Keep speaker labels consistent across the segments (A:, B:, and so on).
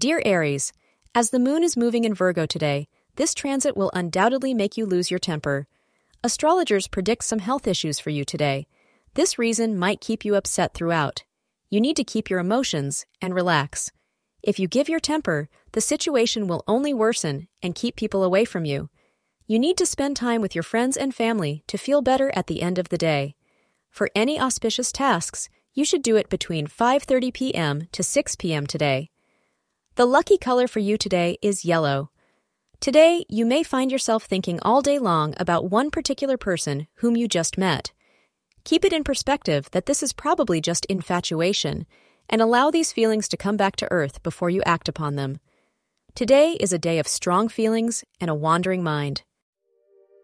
A: Dear Aries, as the moon is moving in Virgo today, this transit will undoubtedly make you lose your temper. Astrologers predict some health issues for you today. This reason might keep you upset throughout. You need to keep your emotions and relax. If you give your temper, the situation will only worsen and keep people away from you. You need to spend time with your friends and family to feel better at the end of the day. For any auspicious tasks, you should do it between 5:30 p.m. to 6 p.m. today. The lucky color for you today is yellow. Today, you may find yourself thinking all day long about one particular person whom you just met. Keep it in perspective that this is probably just infatuation, and allow these feelings to come back to earth before you act upon them. Today is a day of strong feelings and a wandering mind.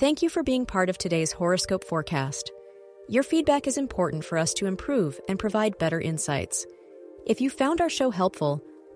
A: Thank you for being part of today's horoscope forecast. Your feedback is important for us to improve and provide better insights. If you found our show helpful,